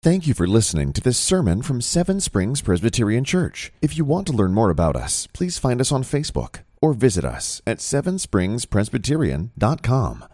Thank you for listening to this sermon from Seven Springs Presbyterian Church. If you want to learn more about us, please find us on Facebook or visit us at sevenspringspresbyterian.com.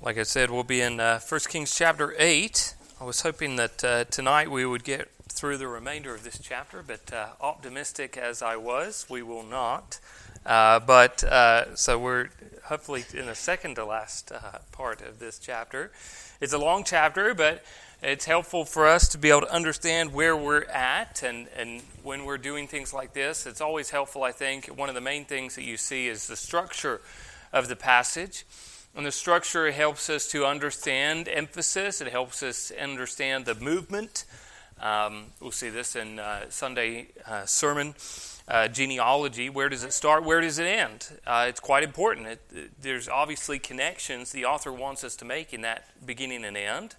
Like I said, we'll be in uh, 1 Kings chapter 8. I was hoping that uh, tonight we would get through the remainder of this chapter, but uh, optimistic as I was, we will not. Uh, but uh, so we're hopefully in the second to last uh, part of this chapter. It's a long chapter, but it's helpful for us to be able to understand where we're at and, and when we're doing things like this. It's always helpful, I think. One of the main things that you see is the structure of the passage. And the structure helps us to understand emphasis, it helps us understand the movement. Um, we'll see this in uh, Sunday uh, sermon. Uh, genealogy, where does it start? Where does it end? Uh, it's quite important. It, it, there's obviously connections the author wants us to make in that beginning and end.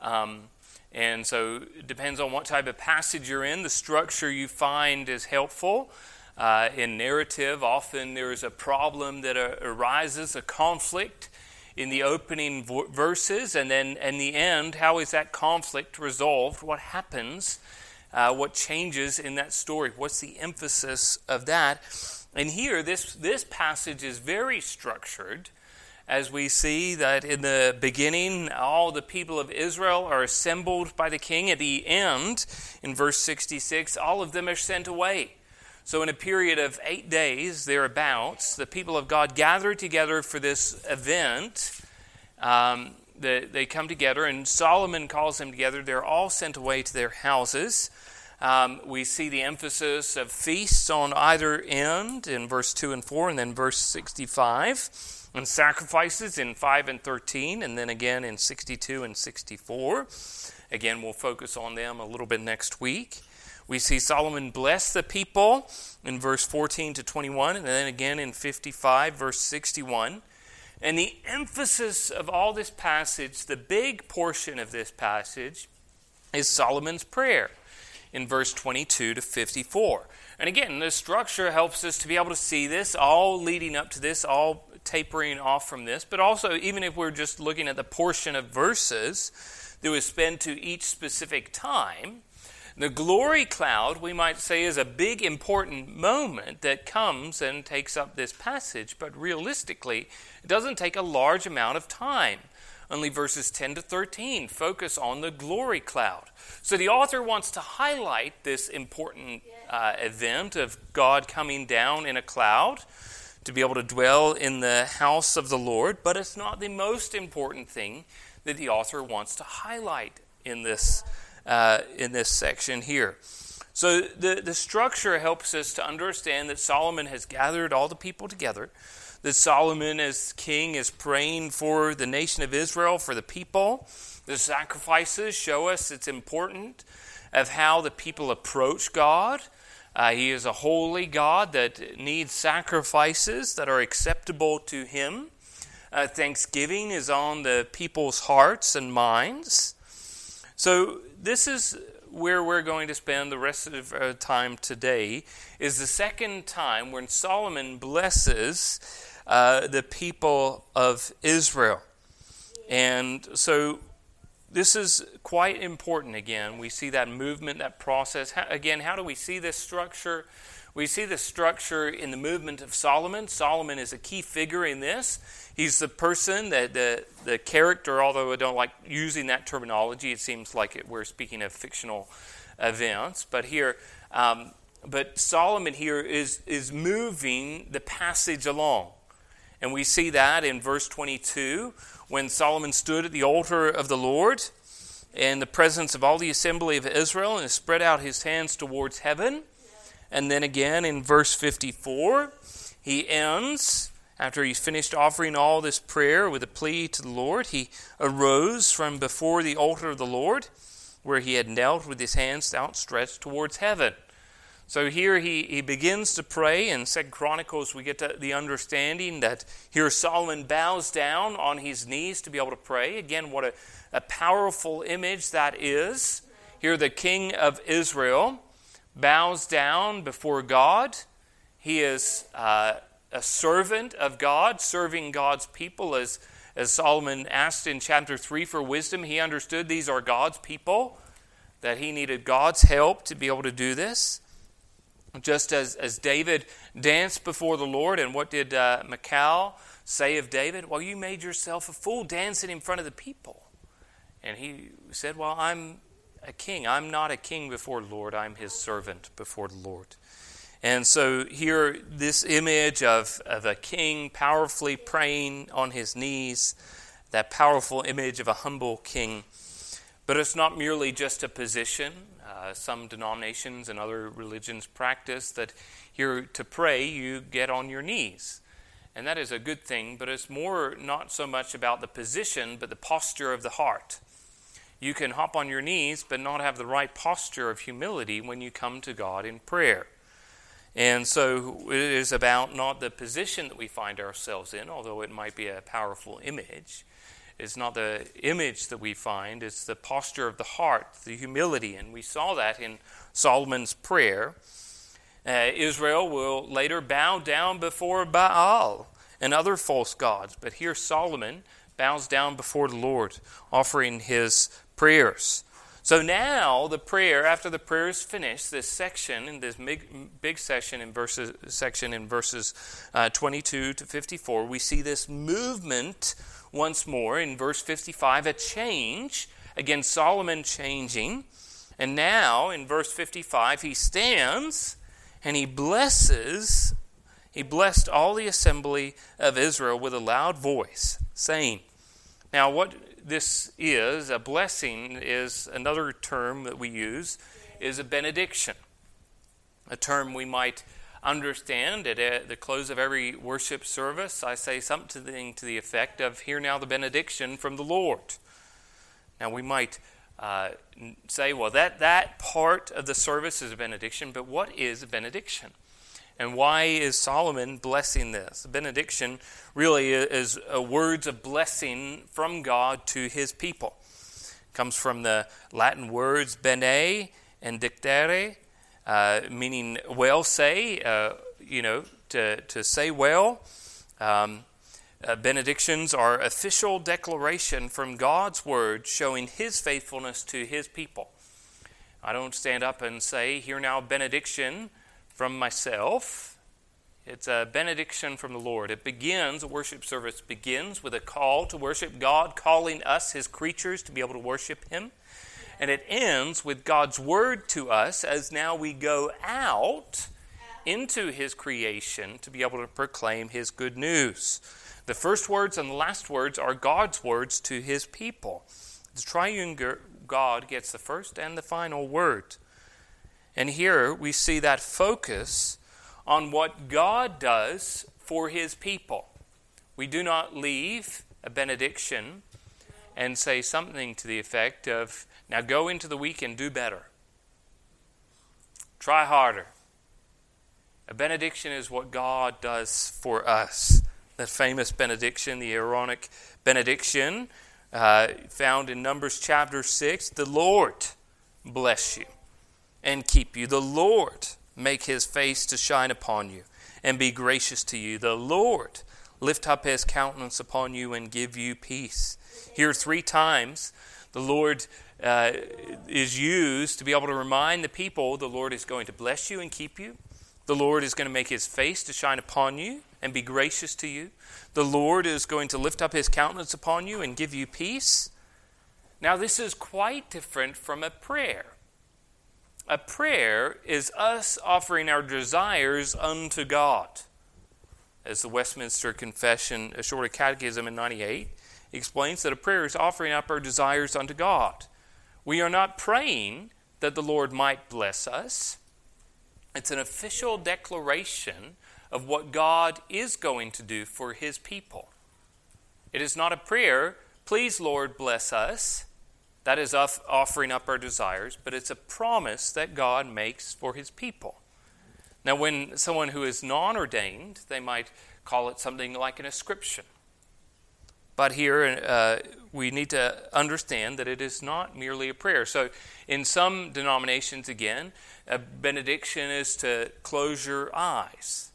Um, and so it depends on what type of passage you're in. The structure you find is helpful. Uh, in narrative, often there is a problem that arises, a conflict in the opening verses, and then in the end, how is that conflict resolved? What happens? Uh, what changes in that story? What's the emphasis of that? And here, this, this passage is very structured as we see that in the beginning, all the people of Israel are assembled by the king. At the end, in verse 66, all of them are sent away. So, in a period of eight days, thereabouts, the people of God gather together for this event. Um, the, they come together, and Solomon calls them together. They're all sent away to their houses. Um, we see the emphasis of feasts on either end in verse 2 and 4, and then verse 65, and sacrifices in 5 and 13, and then again in 62 and 64. Again, we'll focus on them a little bit next week. We see Solomon bless the people in verse 14 to 21, and then again in 55, verse 61. And the emphasis of all this passage, the big portion of this passage, is Solomon's prayer in verse 22 to 54. And again, the structure helps us to be able to see this, all leading up to this, all tapering off from this, but also, even if we're just looking at the portion of verses that was spent to each specific time, the glory cloud, we might say, is a big important moment that comes and takes up this passage, but realistically, it doesn't take a large amount of time. Only verses 10 to 13 focus on the glory cloud. So the author wants to highlight this important uh, event of God coming down in a cloud to be able to dwell in the house of the Lord, but it's not the most important thing that the author wants to highlight in this, uh, in this section here. So the, the structure helps us to understand that Solomon has gathered all the people together, that Solomon, as king, is praying for the nation of Israel, for the people. The sacrifices show us it's important of how the people approach God. Uh, he is a holy God that needs sacrifices that are acceptable to Him. Uh, thanksgiving is on the people's hearts and minds. So, this is where we're going to spend the rest of our time today. Is the second time when Solomon blesses uh, the people of Israel. And so, this is quite important again. We see that movement, that process. How, again, how do we see this structure? We see the structure in the movement of Solomon. Solomon is a key figure in this. He's the person, that the, the character, although I don't like using that terminology, it seems like it, we're speaking of fictional events. But here, um, but Solomon here is, is moving the passage along. And we see that in verse 22 when Solomon stood at the altar of the Lord in the presence of all the assembly of Israel and spread out his hands towards heaven. And then again in verse 54, he ends, after he's finished offering all this prayer with a plea to the Lord, he arose from before the altar of the Lord, where he had knelt with his hands outstretched towards heaven. So here he, he begins to pray. In Second Chronicles, we get the understanding that here Solomon bows down on his knees to be able to pray. Again, what a, a powerful image that is. Here, the king of Israel bows down before God. He is uh, a servant of God, serving God's people as, As Solomon asked in chapter 3 for wisdom, he understood these are God's people, that he needed God's help to be able to do this. Just as, as David danced before the Lord, and what did uh, Michal say of David? Well, you made yourself a fool dancing in front of the people. And he said, Well, I'm a king. I'm not a king before the Lord, I'm his servant before the Lord. And so here, this image of, of a king powerfully praying on his knees, that powerful image of a humble king. But it's not merely just a position. Uh, some denominations and other religions practice that here to pray, you get on your knees. And that is a good thing, but it's more not so much about the position, but the posture of the heart. You can hop on your knees, but not have the right posture of humility when you come to God in prayer. And so it is about not the position that we find ourselves in, although it might be a powerful image. It's not the image that we find, it's the posture of the heart, the humility. And we saw that in Solomon's prayer. Uh, Israel will later bow down before Baal and other false gods. But here Solomon bows down before the Lord, offering his prayers. So now the prayer, after the prayer is finished, this section in this big, big section in verses section in verses uh, 22 to 54, we see this movement once more in verse 55, a change again Solomon changing, and now in verse 55 he stands and he blesses. He blessed all the assembly of Israel with a loud voice, saying, "Now what this is, a blessing is another term that we use, is a benediction. A term we might understand at the close of every worship service. I say something to the effect of, Hear now the benediction from the Lord. Now we might uh, say, well, that, that part of the service is a benediction, but what is a benediction? And why is Solomon blessing this? Benediction really is words of blessing from God to his people. It comes from the Latin words bene and dictere, uh, meaning well say, uh, you know, to, to say well. Um, uh, benedictions are official declaration from God's word showing his faithfulness to his people. I don't stand up and say, Hear now benediction from myself. It's a benediction from the Lord. It begins, a worship service begins with a call to worship God, calling us, his creatures, to be able to worship him. And it ends with God's word to us as now we go out into his creation to be able to proclaim his good news. The first words and the last words are God's words to his people. The triune God gets the first and the final word. And here we see that focus on what God does for his people. We do not leave a benediction and say something to the effect of, now go into the week and do better. Try harder. A benediction is what God does for us. That famous benediction, the Aaronic benediction, uh, found in Numbers chapter 6 the Lord bless you and keep you. The Lord make his face to shine upon you and be gracious to you. The Lord lift up his countenance upon you and give you peace. Here, three times, the Lord uh, is used to be able to remind the people the Lord is going to bless you and keep you. The Lord is going to make his face to shine upon you and be gracious to you. The Lord is going to lift up his countenance upon you and give you peace. Now, this is quite different from a prayer. A prayer is us offering our desires unto God. As the Westminster Confession, a shorter catechism in 98, explains that a prayer is offering up our desires unto God. We are not praying that the Lord might bless us. It's an official declaration of what God is going to do for his people. It is not a prayer, please, Lord, bless us. That is offering up our desires, but it's a promise that God makes for his people. Now, when someone who is non ordained, they might call it something like an ascription. But here uh, we need to understand that it is not merely a prayer. So, in some denominations, again, a benediction is to close your eyes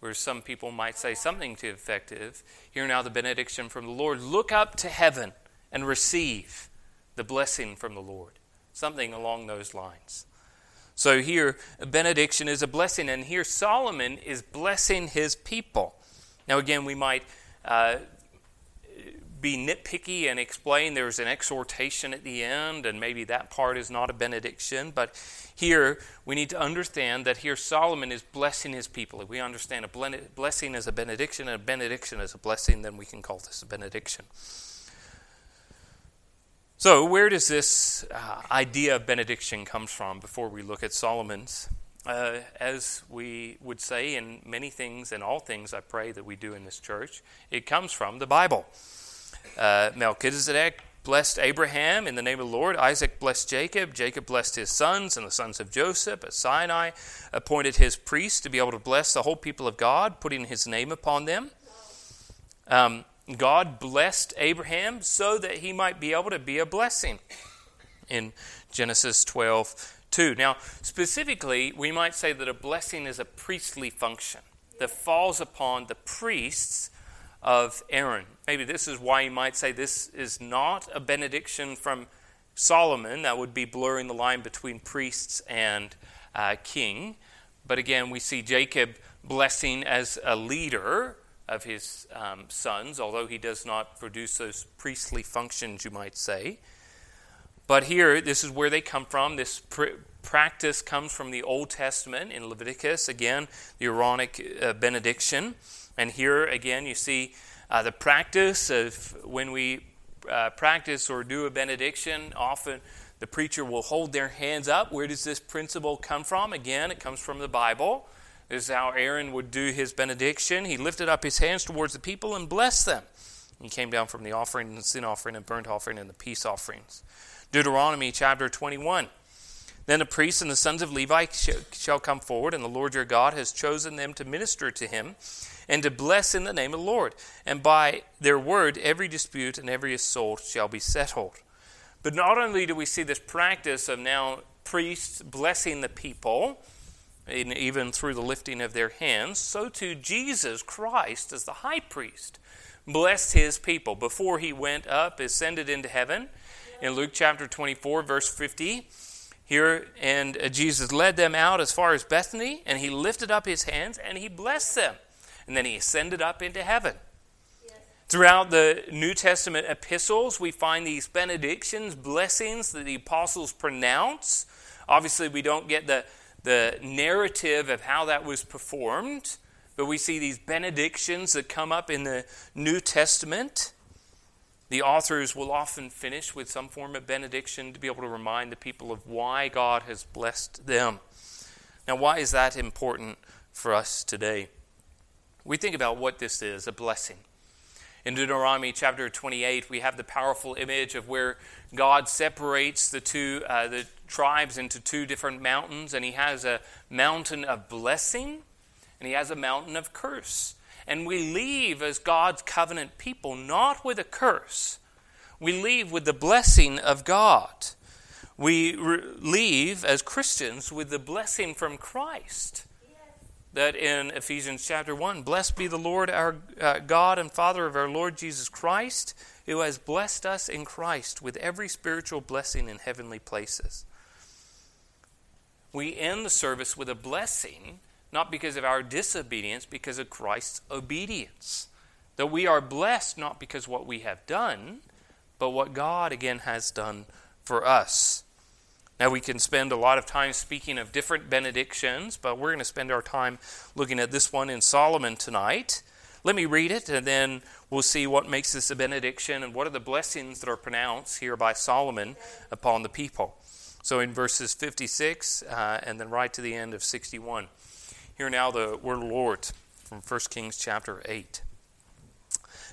where some people might say something to effective. Hear now the benediction from the Lord. Look up to heaven and receive the blessing from the Lord. Something along those lines. So here, a benediction is a blessing, and here Solomon is blessing his people. Now, again, we might uh, be nitpicky and explain there's an exhortation at the end, and maybe that part is not a benediction. But here we need to understand that here Solomon is blessing his people. If we understand a blessing as a benediction and a benediction as a blessing, then we can call this a benediction. So, where does this uh, idea of benediction come from before we look at Solomon's? Uh, as we would say in many things and all things, I pray that we do in this church, it comes from the Bible. Uh, Melchizedek blessed Abraham in the name of the Lord. Isaac blessed Jacob. Jacob blessed his sons and the sons of Joseph. At Sinai, appointed his priests to be able to bless the whole people of God, putting his name upon them. Um, God blessed Abraham so that he might be able to be a blessing in Genesis 12 2. Now, specifically, we might say that a blessing is a priestly function that falls upon the priests of Aaron. Maybe this is why you might say this is not a benediction from Solomon. That would be blurring the line between priests and uh, king. But again, we see Jacob blessing as a leader of his um, sons, although he does not produce those priestly functions, you might say. But here, this is where they come from. This pr- practice comes from the Old Testament in Leviticus. Again, the Aaronic uh, benediction. And here again, you see uh, the practice of when we uh, practice or do a benediction, often the preacher will hold their hands up. Where does this principle come from? Again, it comes from the Bible. This is how Aaron would do his benediction. He lifted up his hands towards the people and blessed them. He came down from the offering and sin offering and burnt offering and the peace offerings. Deuteronomy chapter 21. Then the priests and the sons of Levi shall come forward, and the Lord your God has chosen them to minister to him and to bless in the name of the Lord. And by their word, every dispute and every assault shall be settled. But not only do we see this practice of now priests blessing the people, even through the lifting of their hands, so too Jesus Christ, as the high priest, blessed his people before he went up, ascended into heaven. In Luke chapter 24, verse 50, here, and uh, Jesus led them out as far as Bethany, and he lifted up his hands and he blessed them and then he ascended up into heaven. Throughout the New Testament epistles, we find these benedictions, blessings that the apostles pronounce. Obviously, we don't get the, the narrative of how that was performed, but we see these benedictions that come up in the New Testament. The authors will often finish with some form of benediction to be able to remind the people of why God has blessed them. Now, why is that important for us today? we think about what this is a blessing. In Deuteronomy chapter 28, we have the powerful image of where God separates the two uh, the tribes into two different mountains, and He has a mountain of blessing and He has a mountain of curse. And we leave as God's covenant people not with a curse, we leave with the blessing of God. We re- leave as Christians with the blessing from Christ that in Ephesians chapter 1 Blessed be the Lord our uh, God and Father of our Lord Jesus Christ, who has blessed us in Christ with every spiritual blessing in heavenly places. We end the service with a blessing, not because of our disobedience, because of Christ's obedience. That we are blessed not because what we have done, but what God again has done for us. Now, we can spend a lot of time speaking of different benedictions, but we're going to spend our time looking at this one in Solomon tonight. Let me read it, and then we'll see what makes this a benediction and what are the blessings that are pronounced here by Solomon upon the people. So, in verses 56 uh, and then right to the end of 61. Hear now the word of the Lord from 1 Kings chapter 8.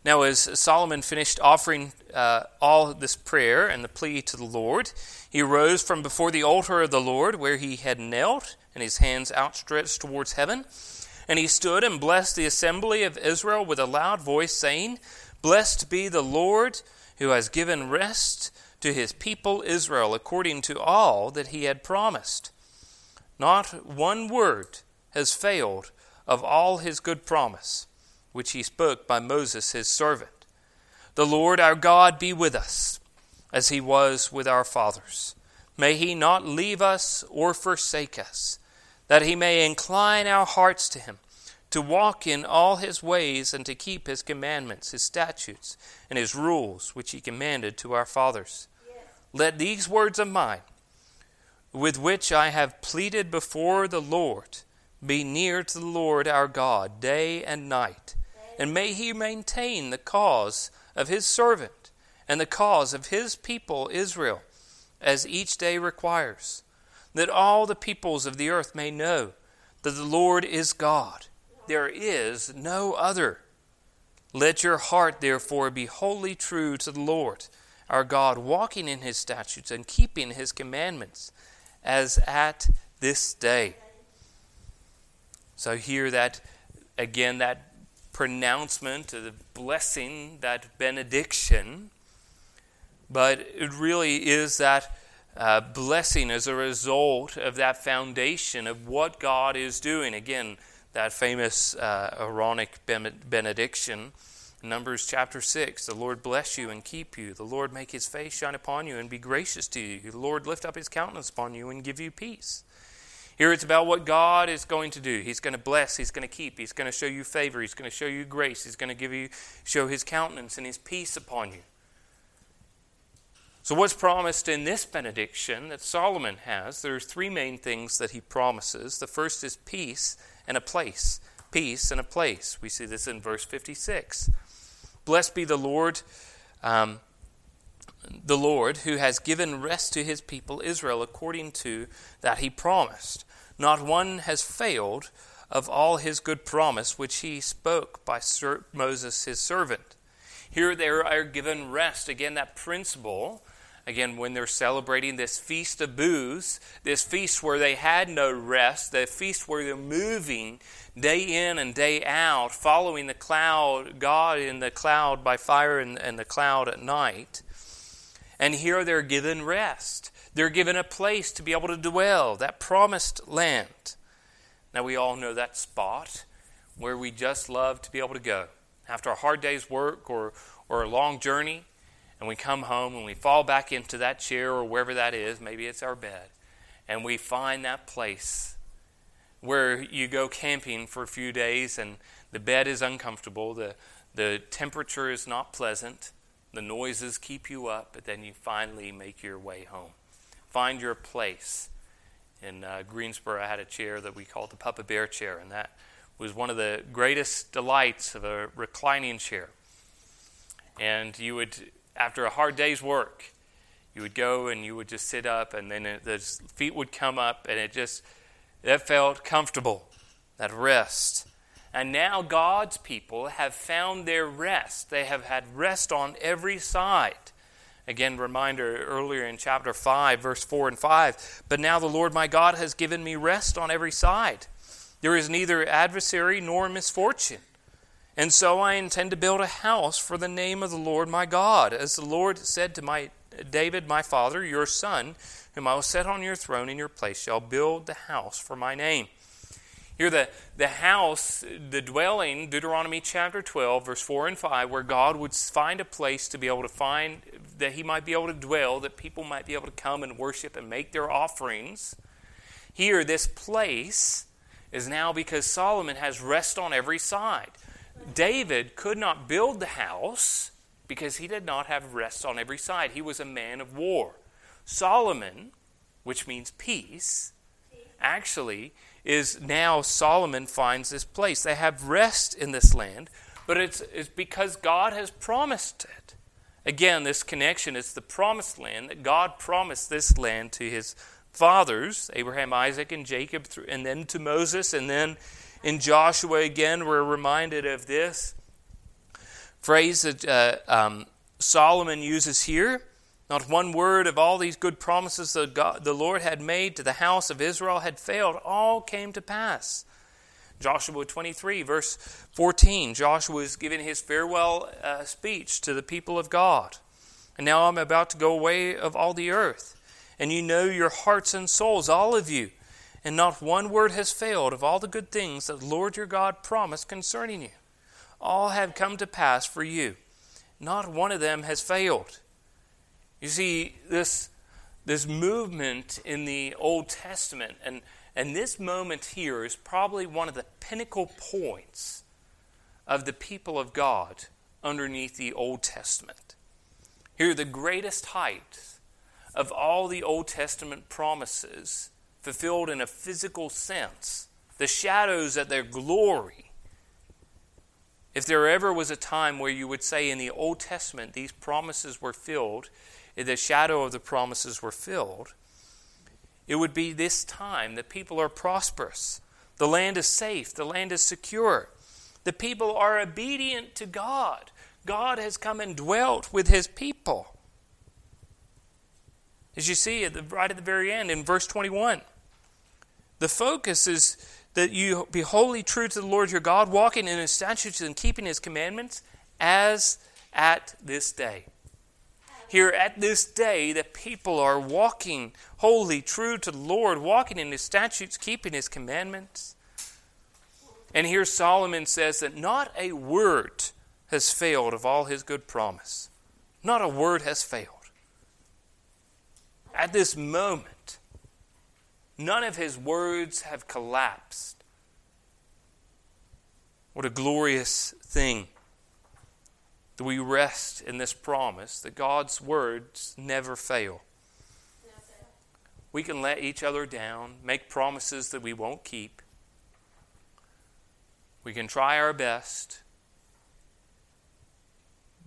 Now, as Solomon finished offering uh, all this prayer and the plea to the Lord, he rose from before the altar of the Lord, where he had knelt, and his hands outstretched towards heaven. And he stood and blessed the assembly of Israel with a loud voice, saying, Blessed be the Lord, who has given rest to his people Israel, according to all that he had promised. Not one word has failed of all his good promise, which he spoke by Moses his servant. The Lord our God be with us, as he was with our fathers. May he not leave us or forsake us, that he may incline our hearts to him, to walk in all his ways, and to keep his commandments, his statutes, and his rules, which he commanded to our fathers. Let these words of mine, with which I have pleaded before the Lord, be near to the Lord our God day and night, and may he maintain the cause of his servant and the cause of his people Israel, as each day requires, that all the peoples of the earth may know that the Lord is God. There is no other. Let your heart, therefore, be wholly true to the Lord our God, walking in his statutes and keeping his commandments, as at this day. So, here that again, that pronouncement, the blessing, that benediction, but it really is that uh, blessing as a result of that foundation of what God is doing. Again, that famous uh, Aaronic benediction, Numbers chapter 6 The Lord bless you and keep you. The Lord make his face shine upon you and be gracious to you. The Lord lift up his countenance upon you and give you peace. Here it's about what God is going to do. He's going to bless, He's going to keep, He's going to show you favor, He's going to show you grace, He's going to give you show His countenance and His peace upon you. So what's promised in this benediction that Solomon has, There are three main things that he promises. The first is peace and a place. Peace and a place. We see this in verse 56. Blessed be the Lord um, the Lord, who has given rest to his people Israel according to that he promised. Not one has failed of all his good promise which he spoke by Moses his servant. Here they are given rest. Again, that principle, again, when they're celebrating this feast of booths, this feast where they had no rest, the feast where they're moving day in and day out, following the cloud, God in the cloud by fire and, and the cloud at night. And here they're given rest. They're given a place to be able to dwell, that promised land. Now, we all know that spot where we just love to be able to go. After a hard day's work or, or a long journey, and we come home and we fall back into that chair or wherever that is, maybe it's our bed, and we find that place where you go camping for a few days and the bed is uncomfortable, the, the temperature is not pleasant, the noises keep you up, but then you finally make your way home. Find your place. In uh, Greensboro, I had a chair that we called the Papa Bear chair, and that was one of the greatest delights of a reclining chair. And you would, after a hard day's work, you would go and you would just sit up, and then it, the feet would come up, and it just, it felt comfortable, that rest. And now God's people have found their rest. They have had rest on every side. Again, reminder earlier in chapter 5, verse 4 and 5. But now the Lord my God has given me rest on every side. There is neither adversary nor misfortune. And so I intend to build a house for the name of the Lord my God. As the Lord said to my David my father, your son, whom I will set on your throne in your place, shall build the house for my name. Here, the, the house, the dwelling, Deuteronomy chapter 12, verse 4 and 5, where God would find a place to be able to find, that He might be able to dwell, that people might be able to come and worship and make their offerings. Here, this place is now because Solomon has rest on every side. David could not build the house because he did not have rest on every side. He was a man of war. Solomon, which means peace, actually is now Solomon finds this place. They have rest in this land, but it's, it's because God has promised it. Again, this connection is the promised land that God promised this land to his fathers, Abraham, Isaac, and Jacob, and then to Moses, and then in Joshua again, we're reminded of this phrase that uh, um, Solomon uses here. Not one word of all these good promises that God, the Lord had made to the house of Israel had failed. All came to pass. Joshua 23, verse 14. Joshua is giving his farewell uh, speech to the people of God. And now I'm about to go away of all the earth. And you know your hearts and souls, all of you. And not one word has failed of all the good things that the Lord your God promised concerning you. All have come to pass for you. Not one of them has failed. You see, this, this movement in the Old Testament, and, and this moment here is probably one of the pinnacle points of the people of God underneath the Old Testament. Here, the greatest height of all the Old Testament promises fulfilled in a physical sense, the shadows of their glory. If there ever was a time where you would say in the Old Testament these promises were filled, eh, the shadow of the promises were filled, it would be this time. The people are prosperous, the land is safe, the land is secure, the people are obedient to God. God has come and dwelt with his people. As you see at the, right at the very end in verse 21, the focus is that you be wholly true to the Lord your God, walking in his statutes and keeping his commandments as at this day. Here at this day, the people are walking wholly true to the Lord, walking in his statutes, keeping his commandments. And here Solomon says that not a word has failed of all his good promise. Not a word has failed. At this moment, none of his words have collapsed. What a glorious thing that we rest in this promise that God's words never fail. We can let each other down, make promises that we won't keep. We can try our best.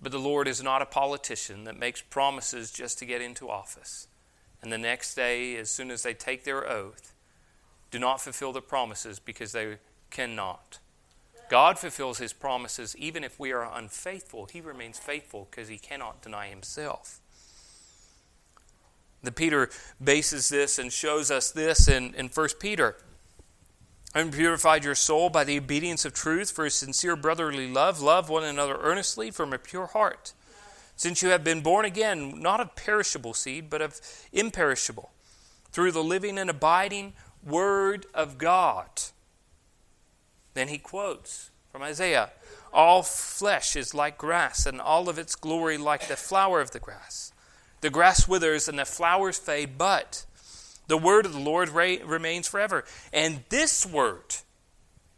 But the Lord is not a politician that makes promises just to get into office. And the next day, as soon as they take their oath, do not fulfill the promises because they cannot. God fulfills his promises even if we are unfaithful. He remains faithful because he cannot deny himself. The Peter bases this and shows us this in, in 1 Peter. And purified your soul by the obedience of truth for a sincere brotherly love. Love one another earnestly from a pure heart. Since you have been born again, not of perishable seed, but of imperishable, through the living and abiding Word of God. Then he quotes from Isaiah All flesh is like grass, and all of its glory like the flower of the grass. The grass withers and the flowers fade, but the word of the Lord remains forever. And this word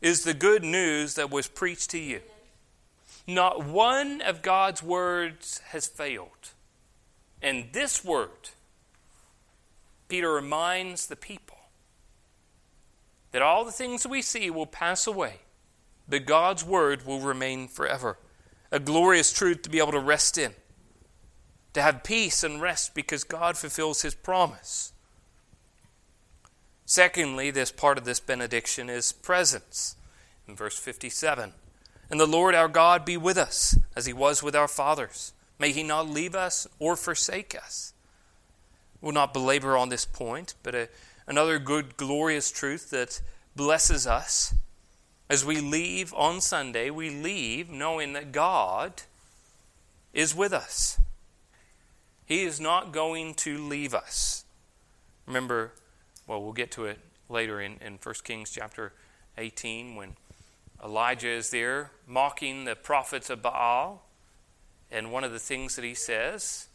is the good news that was preached to you. Not one of God's words has failed. And this word, Peter reminds the people that all the things we see will pass away, but God's word will remain forever. A glorious truth to be able to rest in, to have peace and rest because God fulfills his promise. Secondly, this part of this benediction is presence. In verse 57, and the Lord our God be with us, as he was with our fathers. May he not leave us or forsake us. We'll not belabor on this point, but a, another good, glorious truth that blesses us. As we leave on Sunday, we leave knowing that God is with us. He is not going to leave us. Remember, well, we'll get to it later in, in 1 Kings chapter 18 when Elijah is there mocking the prophets of Baal. And one of the things that he says,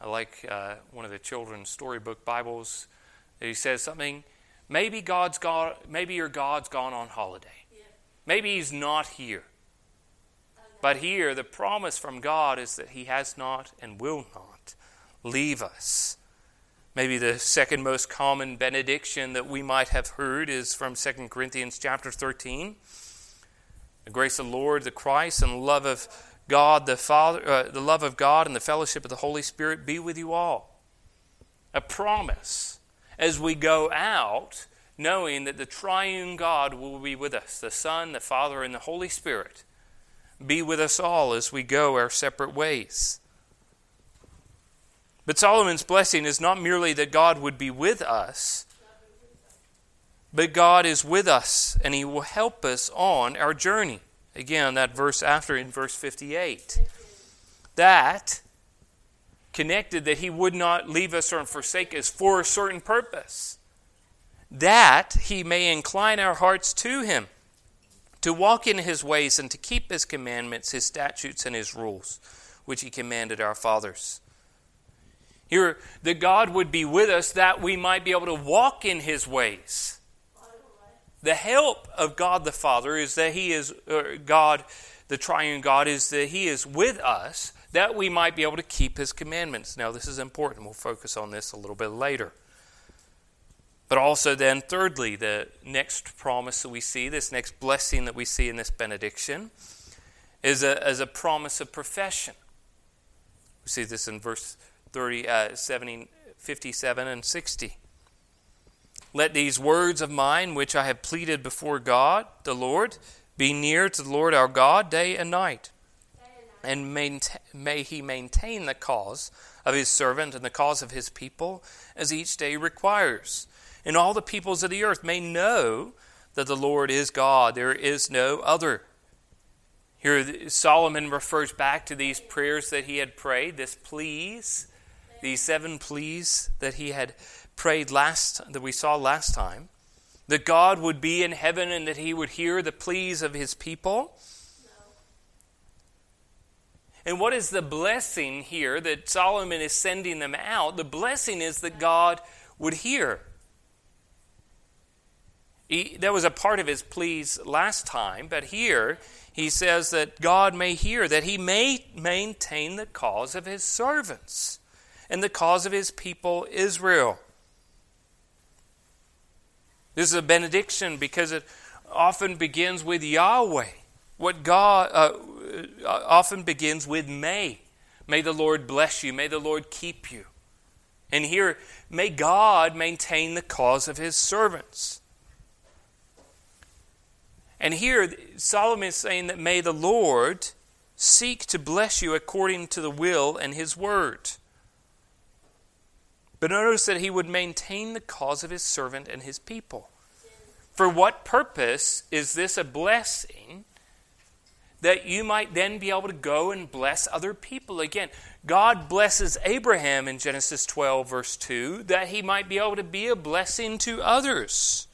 I like uh, one of the children's storybook Bibles, he says something, maybe God's gone, maybe your God's gone on holiday. Maybe he's not here. But here, the promise from God is that he has not and will not leave us. Maybe the second most common benediction that we might have heard is from 2 Corinthians chapter 13. The grace of the Lord, the Christ, and the love of God the Father, uh, the love of God and the fellowship of the Holy Spirit be with you all. A promise as we go out, knowing that the triune God will be with us, the Son, the Father, and the Holy Spirit. Be with us all as we go our separate ways. But Solomon's blessing is not merely that God would be with us, but God is with us and He will help us on our journey. Again, that verse after in verse 58. That connected that He would not leave us or forsake us for a certain purpose. that he may incline our hearts to him, to walk in his ways and to keep his commandments, his statutes, and his rules, which he commanded our fathers. Here, that God would be with us that we might be able to walk in his ways. The help of God the Father is that he is, uh, God, the triune God, is that he is with us that we might be able to keep his commandments. Now, this is important. We'll focus on this a little bit later. But also, then, thirdly, the next promise that we see, this next blessing that we see in this benediction, is a, a promise of profession. We see this in verse 30, uh, 70, 57 and 60. Let these words of mine, which I have pleaded before God, the Lord, be near to the Lord our God day and night. And may he maintain the cause of his servant and the cause of his people as each day requires and all the peoples of the earth may know that the Lord is God. There is no other. Here, Solomon refers back to these prayers that he had prayed, this pleas, these seven pleas that he had prayed last, that we saw last time, that God would be in heaven and that he would hear the pleas of his people. And what is the blessing here that Solomon is sending them out? The blessing is that God would hear. He, that was a part of his pleas last time, but here he says that God may hear, that he may maintain the cause of his servants and the cause of his people Israel. This is a benediction because it often begins with Yahweh. What God uh, uh often begins with may. May the Lord bless you. May the Lord keep you. And here, may God maintain the cause of his servants. And here, Solomon is saying that may the Lord seek to bless you according to the will and his word. But notice that he would maintain the cause of his servant and his people. For what purpose is this a blessing? That you might then be able to go and bless other people. Again, God blesses Abraham in Genesis 12, verse 2, that he might be able to be a blessing to others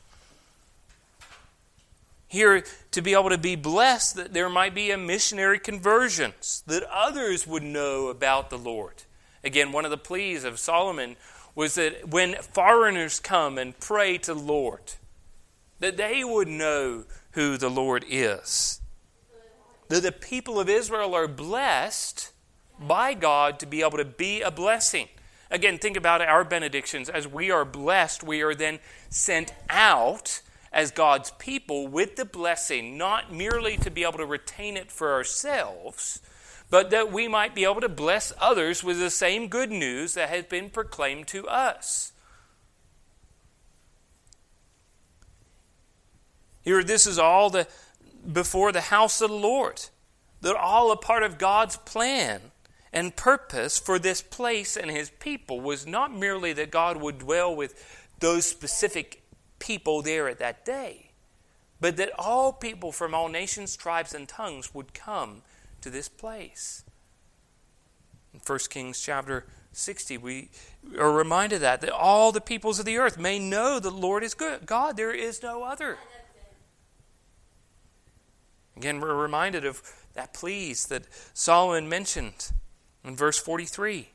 here to be able to be blessed that there might be a missionary conversions, that others would know about the Lord. Again, one of the pleas of Solomon was that when foreigners come and pray to the Lord, that they would know who the Lord is. That the people of Israel are blessed by God to be able to be a blessing. Again, think about our benedictions. As we are blessed, we are then sent out as God's people with the blessing, not merely to be able to retain it for ourselves, but that we might be able to bless others with the same good news that has been proclaimed to us. Here, this is all the before the house of the Lord. They're all a part of God's plan and purpose for this place and his people was not merely that God would dwell with those specific people there at that day, but that all people from all nations, tribes, and tongues would come to this place. In 1 Kings chapter 60, we are reminded that, that all the peoples of the earth may know the Lord is good. God, there is no other. Again, we're reminded of that please that Solomon mentioned in verse 43.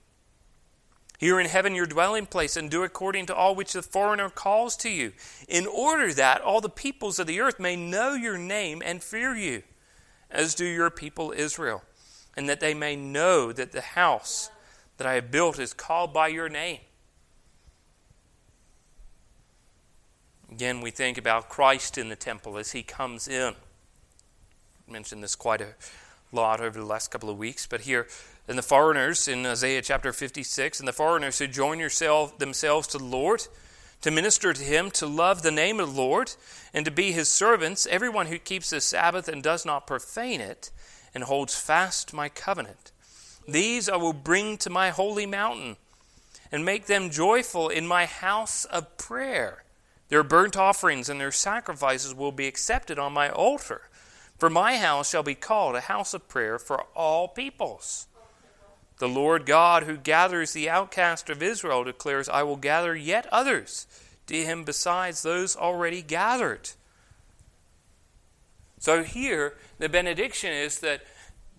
Here in heaven, your dwelling place, and do according to all which the foreigner calls to you, in order that all the peoples of the earth may know your name and fear you, as do your people Israel, and that they may know that the house that I have built is called by your name. Again, we think about Christ in the temple as he comes in. I mentioned this quite a lot over the last couple of weeks, but here and the foreigners in Isaiah chapter 56, and the foreigners who join yourself, themselves to the Lord, to minister to him, to love the name of the Lord, and to be his servants, everyone who keeps the Sabbath and does not profane it, and holds fast my covenant. These I will bring to my holy mountain, and make them joyful in my house of prayer. Their burnt offerings and their sacrifices will be accepted on my altar. For my house shall be called a house of prayer for all peoples. The Lord God, who gathers the outcast of Israel, declares, I will gather yet others to him besides those already gathered. So here, the benediction is that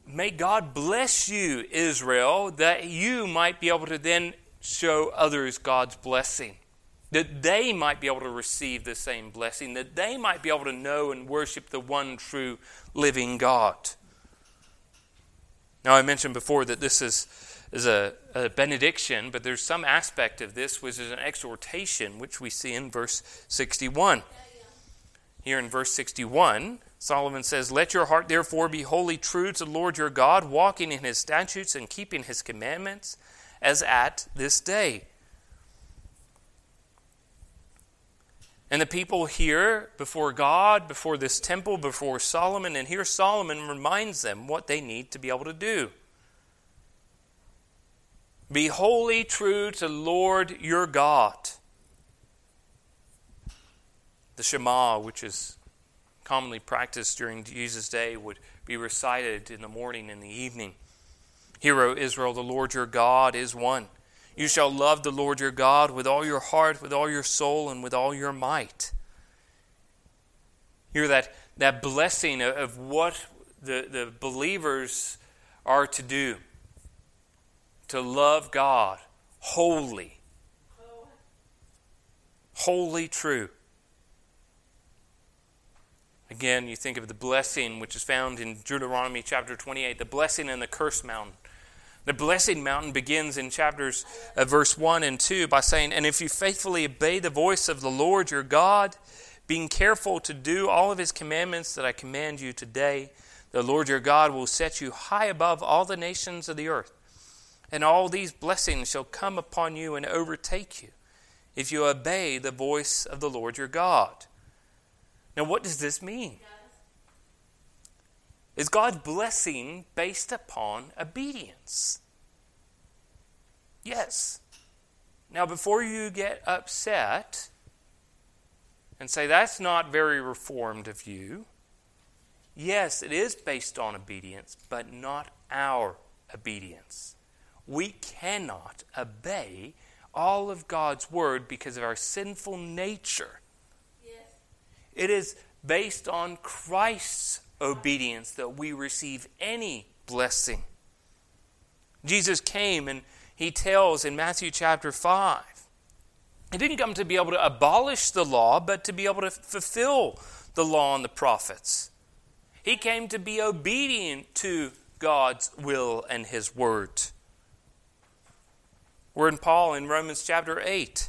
may God bless you, Israel, that you might be able to then show others God's blessing. That they might be able to receive the same blessing, that they might be able to know and worship the one true living God. Now, I mentioned before that this is, is a, a benediction, but there's some aspect of this which is an exhortation, which we see in verse 61. Here in verse 61, Solomon says, Let your heart therefore be wholly true to the Lord your God, walking in his statutes and keeping his commandments, as at this day. And the people here before God, before this temple, before Solomon, and here Solomon reminds them what they need to be able to do. Be wholly true to Lord your God. The Shema, which is commonly practiced during Jesus' day, would be recited in the morning and the evening. Hear, O Israel, the Lord your God is one. You shall love the Lord your God with all your heart, with all your soul, and with all your might. Hear that, that blessing of, of what the, the believers are to do to love God wholly, wholly true. Again, you think of the blessing which is found in Deuteronomy chapter 28, the blessing and the curse mountain. The blessing mountain begins in chapters uh, verse 1 and 2 by saying, And if you faithfully obey the voice of the Lord your God, being careful to do all of his commandments that I command you today, the Lord your God will set you high above all the nations of the earth. And all these blessings shall come upon you and overtake you if you obey the voice of the Lord your God. Now, what does this mean? Is God's blessing based upon obedience? Yes. Now, before you get upset and say that's not very reformed of you, yes, it is based on obedience, but not our obedience. We cannot obey all of God's word because of our sinful nature. Yes. It is based on Christ's obedience that we receive any blessing. Jesus came and he tells in Matthew chapter 5 he didn't come to be able to abolish the law, but to be able to fulfill the law and the prophets. He came to be obedient to God's will and his word. We're in Paul in Romans chapter 8.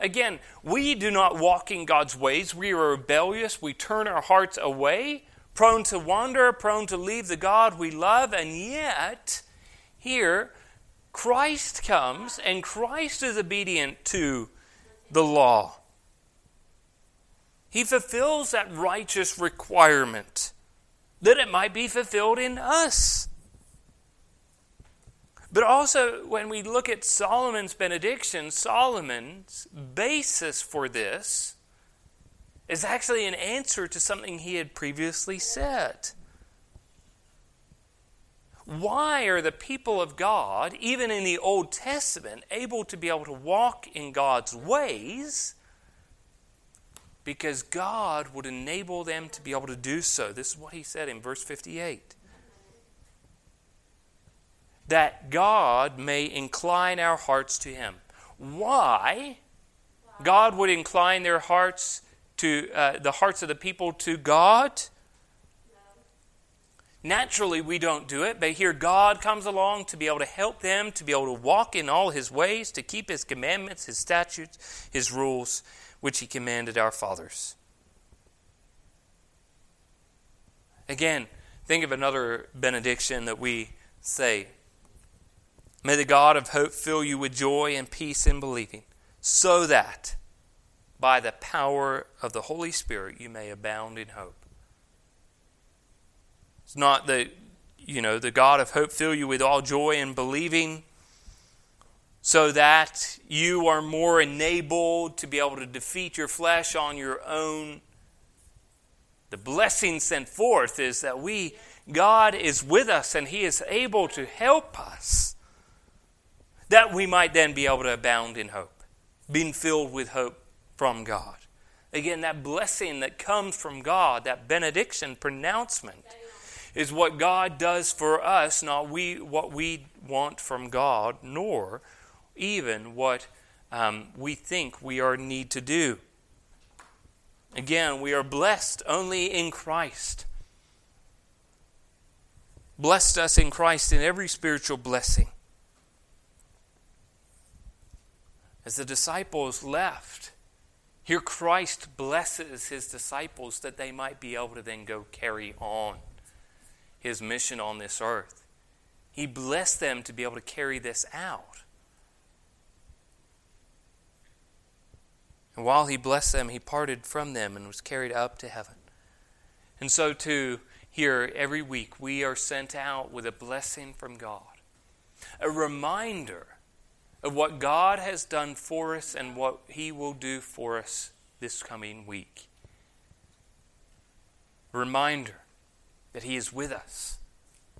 Again, we do not walk in God's ways. We are rebellious. We turn our hearts away, prone to wander, prone to leave the God we love. And yet, here, Christ comes and Christ is obedient to the law. He fulfills that righteous requirement that it might be fulfilled in us. But also, when we look at Solomon's benediction, Solomon's basis for this is actually an answer to something he had previously said. Why are the people of God, even in the Old Testament, able to be able to walk in God's ways? Because God would enable them to be able to do so. This is what he said in verse 58 that God may incline our hearts to Him. Why? God would incline their hearts to uh, the hearts of the people to God. Naturally, we don't do it, but here God comes along to be able to help them, to be able to walk in all His ways, to keep His commandments, His statutes, His rules, which He commanded our fathers. Again, think of another benediction that we say May the God of hope fill you with joy and peace in believing, so that by the power of the Holy Spirit you may abound in hope. It's not the, you know, the God of hope fill you with all joy in believing so that you are more enabled to be able to defeat your flesh on your own. The blessing sent forth is that we, God is with us and He is able to help us, that we might then be able to abound in hope, being filled with hope from God. Again, that blessing that comes from God, that benediction pronouncement, is what God does for us, not we what we want from God, nor even what um, we think we are need to do. Again, we are blessed only in Christ. Blessed us in Christ in every spiritual blessing. As the disciples left, here Christ blesses his disciples that they might be able to then go carry on his mission on this earth. He blessed them to be able to carry this out. And while he blessed them, he parted from them and was carried up to heaven. And so, too, here every week, we are sent out with a blessing from God, a reminder of what God has done for us and what he will do for us this coming week. A reminder that he is with us,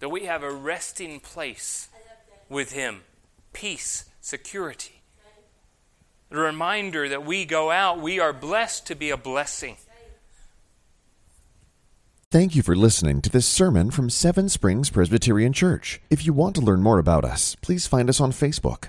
that we have a resting place with him, peace, security the reminder that we go out, we are blessed to be a blessing. Thank you for listening to this sermon from Seven Springs Presbyterian Church. If you want to learn more about us, please find us on Facebook